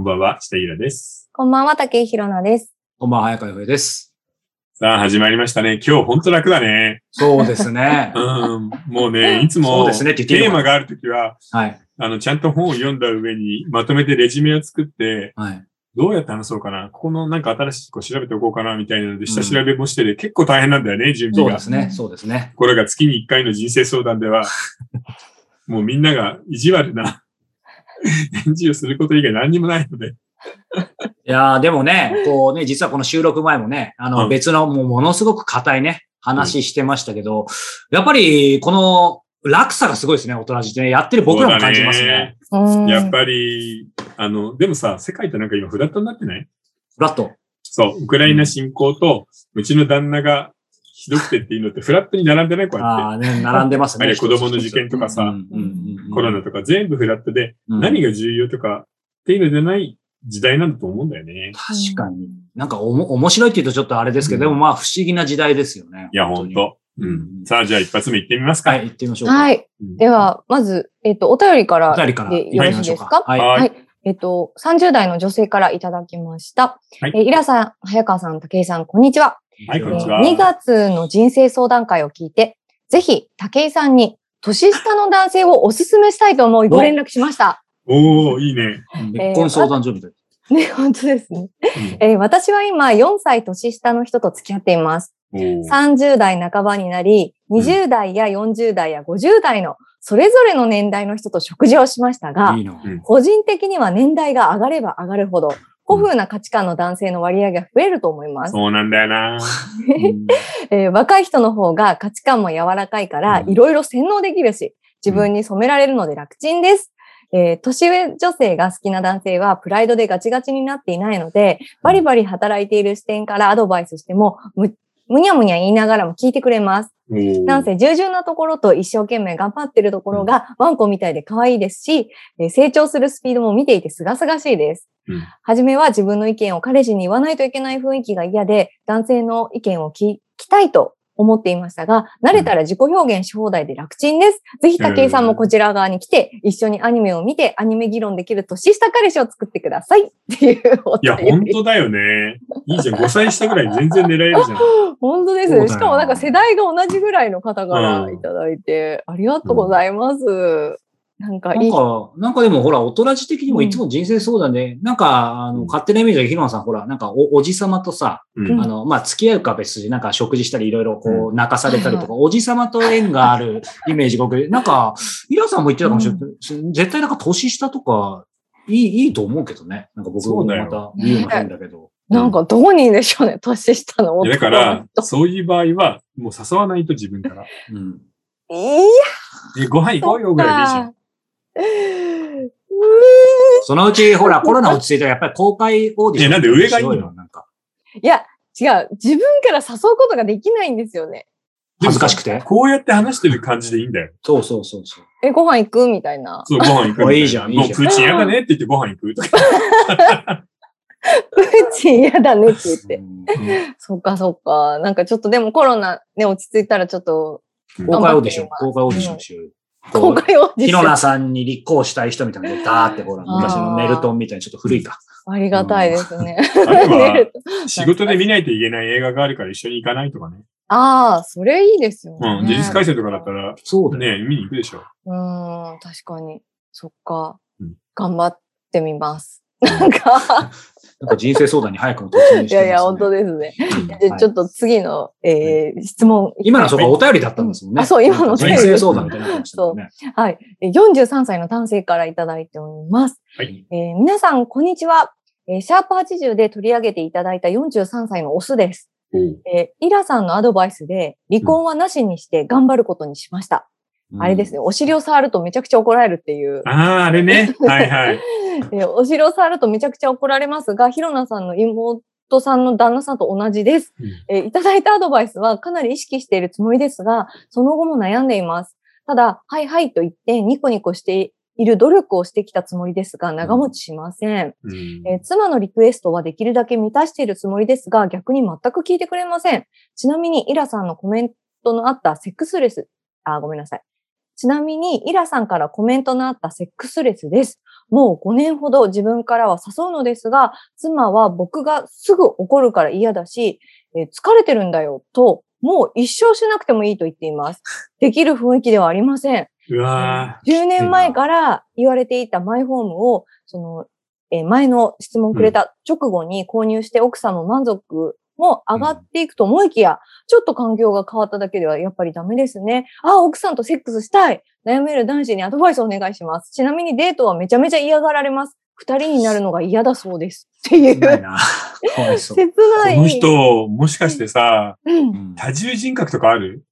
こんばんは、下平です。こんばんは、竹井ひろなです。こんばんは、早川洋平です。さあ、始まりましたね。今日本当楽だね。そうですね う。ん、もうね、いつそうもですねテーマがあるときは、はい。あの、ちゃんと本を読んだ上にまとめてレジュメを作って、はい。どうやって話そうかな、ここのなんか新しいとこ調べておこうかな、みたいなので、下調べもしてて、結構大変なんだよね、準備が。そうですね。そうですね。これが月に1回の人生相談では、もうみんなが意地悪な返事をすること以外何にもないので。いやーでもね、こうね、実はこの収録前もね、あの、うん別のもうものすごく硬いね、話してましたけど、やっぱり、この落差がすごいですね、大人じってね。やってる僕らも感じますね。うんやっぱり、あの、でもさ、世界ってなんか今フラットになってない？フラット。そう、ウクライナ侵攻と、うちの旦那がひどくてっていうのってフラットに並んでないこうやって。ああね、並んでますね。子供の受験とかさコロナとか全部フラットで、うん何が重要とかっていうのじゃない時代なんだと思うんだよね。確かに。なんかおも面白いって言うとちょっとあれですけど、うんでもまあ不思議な時代ですよね。いや、ほんにと。ううんん。さあ、じゃあ一発目行ってみますか。はい、行ってみましょうか。はい。うんでは、まず、えっ、と、お便りからお便りからでよろしいですか？はい。えっ、と、30代の女性からいただきました。はいえーイラさん、早川さん、武井さん、こんにちは。はい、こんにちは。えー2月の人生相談会を聞いて、ぜひ、武井さんに、年下の男性をおすすめしたいと思いご連絡しました。おー、いいね。結婚相談所みたい。ね、本当ですね。うんえー私は今、4歳年下の人と付き合っています。おー30代半ばになり、20代や40代や50代のそれぞれの年代の人と食事をしましたが。うん個人的には年代が上がれば上がるほど、古風な価値観の男性の割合が増えると思います。そうなんだよな。う んえー若い人の方が価値観も柔らかいから、うんいろいろ洗脳できるし、自分に染められるので楽ちんです。えー年上女性が好きな男性はプライドでガチガチになっていないので、バリバリ働いている視点からアドバイスしても、む、むにゃむにゃ言いながらも聞いてくれます。なんせ従順なところと一生懸命頑張ってるところがワンコみたいで可愛いですし、えー成長するスピードも見ていて清々しいです。うんはじめは自分の意見を彼氏に言わないといけない雰囲気が嫌で、男性の意見を聞きたいと思っていましたが、慣れたら自己表現し放題で楽ちんです。ぜひ武井さんもこちら側に来て、一緒にアニメを見て、アニメ議論できる年下彼氏を作ってください。っていうおいや、本当だよね。いいじゃん。5歳下ぐらい全然狙えるじゃん。本当です。しかもなんか世代が同じぐらいの方からいただいて、ありがとうございます。なんかいい。なんか、なんかでもほら、大人じ的にもいつも人生相談で、なんか、あの、勝手なイメージで、ひろなさん、ほら、なんかお、おじさまとさ、うんうんあの、まあ、付き合うか別になんか食事したり、いろいろこう、泣かされたりとか、おじさまと縁があるイメージが僕、なんか、イラさんも言ってたかもしれない。絶対なんか年下とか、いい、いいと思うけどね。なんか僕もまた言うの変だけど。なんかどこにいるんでしょうね、年下のだから、のそういう場合は、もう誘わないと自分から。うん。人。いや、え、ご飯行こうよぐらいでいいじゃん。そのうち、ほら、コロナ落ち着いたらやっぱり公開オーディション。えなんで上がいいの？なんか。いや、違う。自分から誘うことができないんですよね。恥ずかしくて？こうやって話してる感じでいいんだよ。そうそうそうそう。え、ご飯行く？みたいな。そう、ご飯行くみたいいじゃんいいじゃんもうプーチンやだねって言ってご飯行くとか。プーチン嫌だねって言って。うんそっかそっか。なんかちょっとでもコロナね、落ち着いたらちょっと公開オーディション、公開オーディションしようよ。公開オーディションひろなさんに立候補したい人みたいなので、ダーってほら、昔のネルトンみたいにちょっと古いか。ありがたいですね。あとは、仕事で見ないといけない映画があるから一緒に行かないとかね。ああ、それいいですよね。うん。事実改正とかだったら、そう。ね、見に行くでしょ。うーん、確かに。そっかうん。頑張ってみます。なんか、なんか人生相談に早くも突入してます、ね。いやいや、本当ですね。ちょっと次の、えー質問。今のそうか、お便りだったんですもんね。あそう今のお人生相談みたいになってましたもんね。はい。えー43歳の男性からいただいております。はい。えー皆さん、こんにちは。えーシャープ80で取り上げていただいた43歳のオスです。えーイラさんのアドバイスで、離婚はなしにして頑張ることにしました。あれですね、お尻を触るとめちゃくちゃ怒られるっていう。ああ、あれね。はいはい。えーお尻を触るとめちゃくちゃ怒られますが、ひろなさんの妹さんの旦那さんと同じです。うんえーいただいたアドバイスはかなり意識しているつもりですが、その後も悩んでいます。ただ、はいはいと言ってニコニコしている努力をしてきたつもりですが、長持ちしません。うんえー妻のリクエストはできるだけ満たしているつもりですが、逆に全く聞いてくれません。ちなみに、イラさんのコメントのあったセックスレス、あ、ごめんなさい。ちなみに、イラさんからコメントのあったセックスレスです。もう5年ほど自分からは誘うのですが、妻は僕がすぐ怒るから嫌だし、えー疲れてるんだよと、もう一生しなくてもいいと言っています。できる雰囲気ではありません。うわ10年前から言われていたマイホームを、その、えー前の質問くれた直後に購入して奥さんも満足も上がっていくと思いきや、ちょっと環境が変わっただけではやっぱりダメですね。あ、奥さんとセックスしたい。悩める男子にアドバイスお願いします。ちなみにデートはめちゃめちゃ嫌がられます。二人になるのが嫌だそうです。っていう、ないな。かわいそう。切ない。ーこの人、もしかしてさ、うんうん多重人格とかある？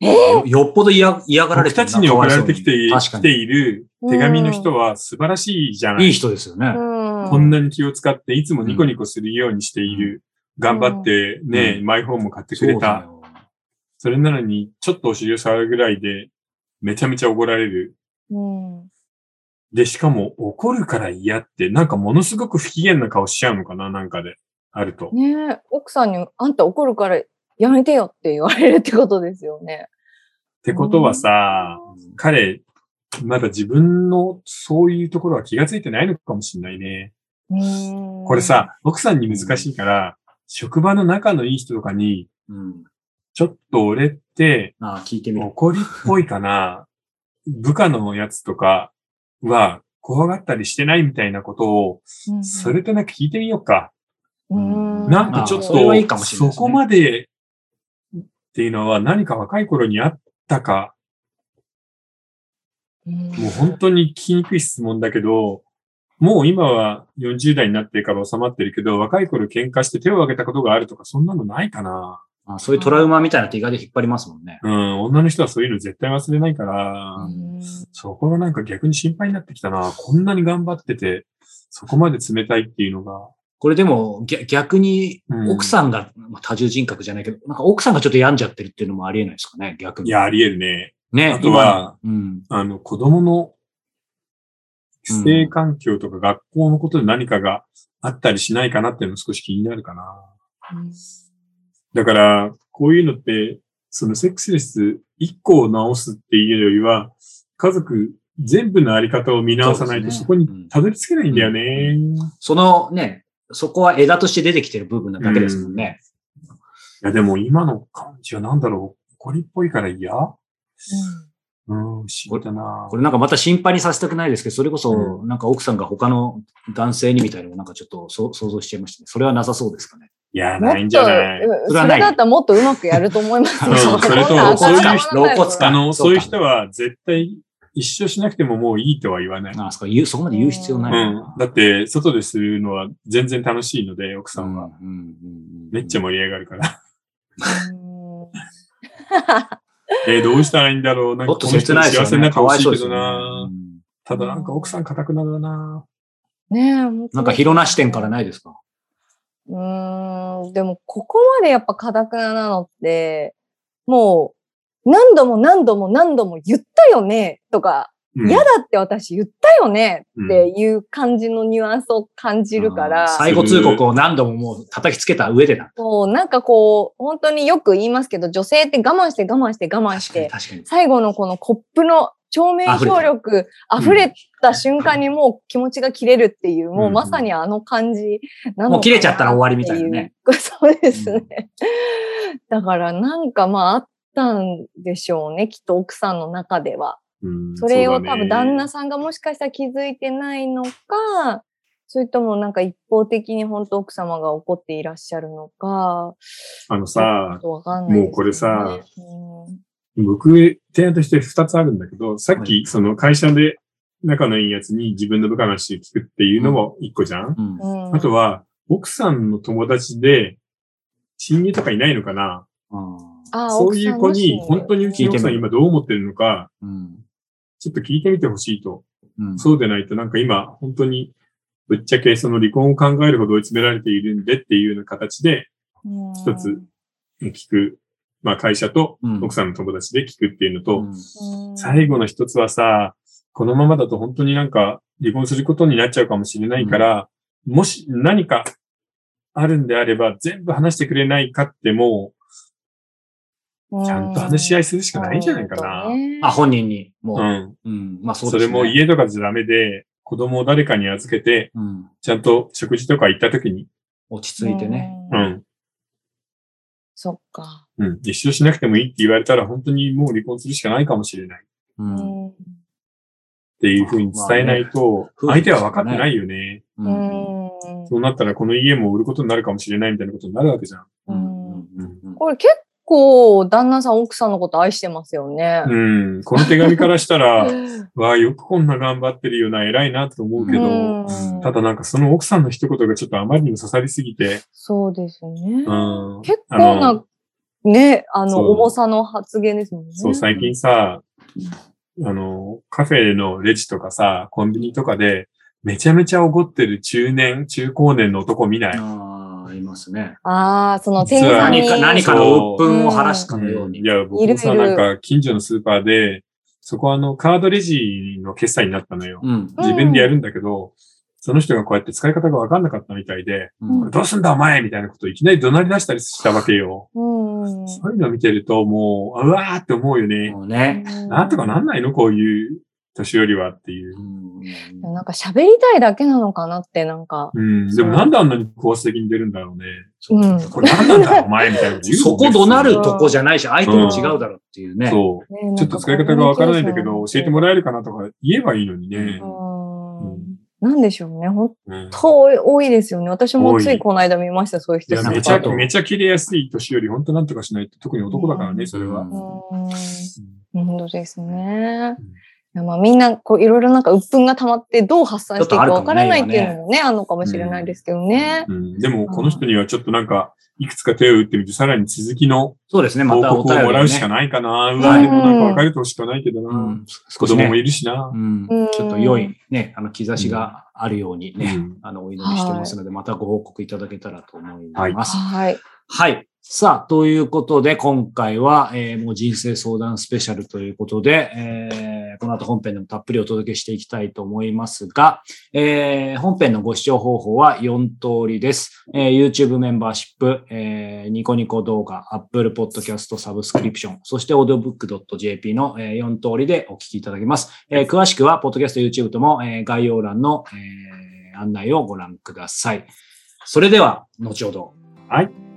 よよっぽど嫌嫌がられてるな僕たちに送られてきてかわいそうに来ている手紙の人は素晴らしいじゃない。いい人ですよね。うんこんなに気を使って、いつもニコニコするようにしている。頑張ってね、うんマイホームを買ってくれた。それなのに、ちょっとお尻を触るぐらいで、めちゃめちゃ怒られる。うんで、しかも怒るから嫌って、なんかものすごく不機嫌な顔しちゃうのかななんかで。あると。ねえ、奥さんにあんた怒るからやめてよって言われるってことですよね。ってことはさ、彼、まだ自分のそういうところは気がついてないのかもしれないね。うんこれ、さ、奥さんに難しいから、職場の仲のいい人とかに、うん。ちょっと俺ってああ、聞いてみる。怒りっぽいかな、部下のやつとかは怖がったりしてないみたいなことを、うんそれとなく聞いてみようか。うんなんかちょっと、いいねそこまでっていうのは何か若い頃にあったか、うんもう本当に聞きにくい質問だけど、もう今は40代になってから収まってるけど、若い頃喧嘩して手を挙げたことがあるとか、そんなのないかな。あそういうトラウマみたいなのって意外と引っ張りますもんね。うん、女の人はそういうの絶対忘れないから、うんそこがなんか逆に心配になってきたな。こんなに頑張ってて、そこまで冷たいっていうのが。これでも逆逆にうん奥さんが、まあ多重人格じゃないけど、なんか奥さんがちょっと病んじゃってるっていうのもありえないですかね、逆に。いや、あり得るね。ね、あとはうん。あの、子供の性環境とか学校のことで何かがあったりしないかなっていうのも少し気になるかな。だから、こういうのって、そのセックスレス1個を直すっていうよりは、家族全部のあり方を見直さないとそこにたどり着けないんだよね。そのね、そこは枝として出てきてる部分なだけですもんね。いや、でも今の感じはなんだろう。怒りっぽいから嫌うん、不思議だなこれなんかまた心配にさせたくないですけど、それこそうなんか奥さんが他の男性にみたいなのをなんかちょっとそ想像しちゃいましたね。それはなさそうですかね。いや、ないんじゃないうんそそれはないれだったらもっとうまくやると思いますよ。うんそれとそういう頭人あの、そういう人は絶対一生しなくてももういいとは言わない。あそこ言うそこまで言う必要ないうんな。。だって、外でするのは全然楽しいので、奥さうんんは。うんうんうんめっちゃ盛り上がるから。うんえーどうしたらいいんだろう？なんちょっとかこの人切ないですよね。幸せになってかわいほしいけどそうですよね。な。ただなんか奥さん固くなるな。ねえ、なんか広な視点からないですか？うーん、でもここまでやっぱカタクナなのって、もう何度も何度も何度も言ったよねとか、うん嫌だって私言ったよねっていう感じのニュアンスを感じるから、最後通告を何度ももう叩きつけた上でな。もうなんかこう、本当によく言いますけど、女性って我慢して我慢して我慢して。最後のこのコップの照明表力溢れた瞬間にもう気持ちが切れるっていう、もうまさにあの感じなのかなもう切れちゃったら終わりみたいなね。そうですね。だからなんかまああったんでしょうね、きっと奥さんの中では。うんそれを多分旦那さんがもしかしたら気づいてないのか、それともなんか一方的に本当奥様が怒っていらっしゃるのか、あのさもうこれさうん。僕、提案として二つあるんだけど、さっきその会社で仲のいいやつに自分の部下の話を聞くっていうのも一個じゃん、うん。うん。あとは、奥さんの友達で、親友とかいないのかな？そういう子に、本当にうちの奥さん今どう思ってるのか、うんちょっと聞いてみてほしいと。うんそうでないとなんか今、本当に、ぶっちゃけその離婚を考えるほど追い詰められているんでっていうような形でうん一つ聞く。まあ会社とうん奥さんの友達で聞くっていうのと、うんうん最後の一つはさ、このままだと本当になんか離婚することになっちゃうかもしれないから、もし何かあるんであれば全部話してくれないかってもうちゃんと話し合いするしかないんじゃないかな。ねあ、本人に。もう。うん。うん。まあそうそですね。れも家とかじゃダメで、子供を誰かに預けて、うん。ちゃんと食事とか行った時に、落ち着いてね。ううんん、そっか。うん、一緒しなくてもいいって言われたら本当にもう離婚するしかないかもしれないっう。うんん。ていうふうに伝えないと、相手は分かってないよね。う。うんん。そうなったらこの家も売ることになるかもしれないみたいなことになるわけじゃん。うん。うんこれ結構、旦那さん、奥さんのこと愛してますよね。うん、この手紙からしたら、わあ、よくこんな頑張ってるよな、偉いなと思うけど、うんただなんかその奥さんの一言がちょっとあまりにも刺さりすぎて、そうですね。うん、結構な、ね、あの、重さの発言ですもんね。そう、最近さ、あの、カフェのレジとかさ、コンビニとかで、めちゃめちゃ怒ってる中年、中高年の男見ない？ああ、いますね。ああ、その店員さんに。何か、何かの鬱憤を晴らすかのように。いや、僕もさ、なんか近所のスーパーで、そこはあの、カードレジの決済になったのよ。うん。自分でやるんだけど、その人がこうやって使い方がわかんなかったみたいで、うんどうすんだお前みたいなことをいきなり怒鳴り出したりしたわけよ。うん。そういうのを見てると、もう、うわーって思うよね。もうね。なんとかなんないのこういう年寄りはっていうう。んなんか喋りたいだけなのかなって、なんか。うん。でもなんであんなに高圧的に出るんだろうね。そううんこれ何なんだお前みたいなこと言うそこ怒鳴るとこじゃないし、相手も違うだろうっていうね。そう。ねちょっと使い方がわからないんだけど、教えてもらえるかなとか言えばいいのにね。うん。なんでしょうね。本うん当多いですよね。私もついこの間見ました、そういういや、人。めちゃ、めちゃ切れやすい年より本当なんとかしないと、特に男だからね、それは。うん。本当ですね。いやまあみんな、こう、いろいろなんか鬱憤が溜まってどう発散していいかわからないっていうのもね、あるのかもしれないですけどね。うん。でも、この人にはちょっとなんか、いくつか手を打ってみて、さらに続きのそうですね、ま報たお便りを告をもらうしかね。ないかな。うわ、でもなんか別れてほしくないけどな。うん子供も。いるしなう。んうんちょっと良いね、あの、兆しがあるようにね、うんあの、お祈りしてますので、またご報告いただけたらと思います。はい。はい。さあ、ということで、今回は、えーもう人生相談スペシャルということで、えーこの後本編でもたっぷりお届けしていきたいと思いますが、えー本編のご視聴方法は4通りです。えー YouTube メンバーシップ、えーニコニコ動画、Apple Podcast サブスクリプション、そして audiobook.jp の、え4通りでお聞きいただけます。えー詳しくは、Podcast、YouTube とも、えー概要欄の、えー案内をご覧ください。それでは、後ほど。はい。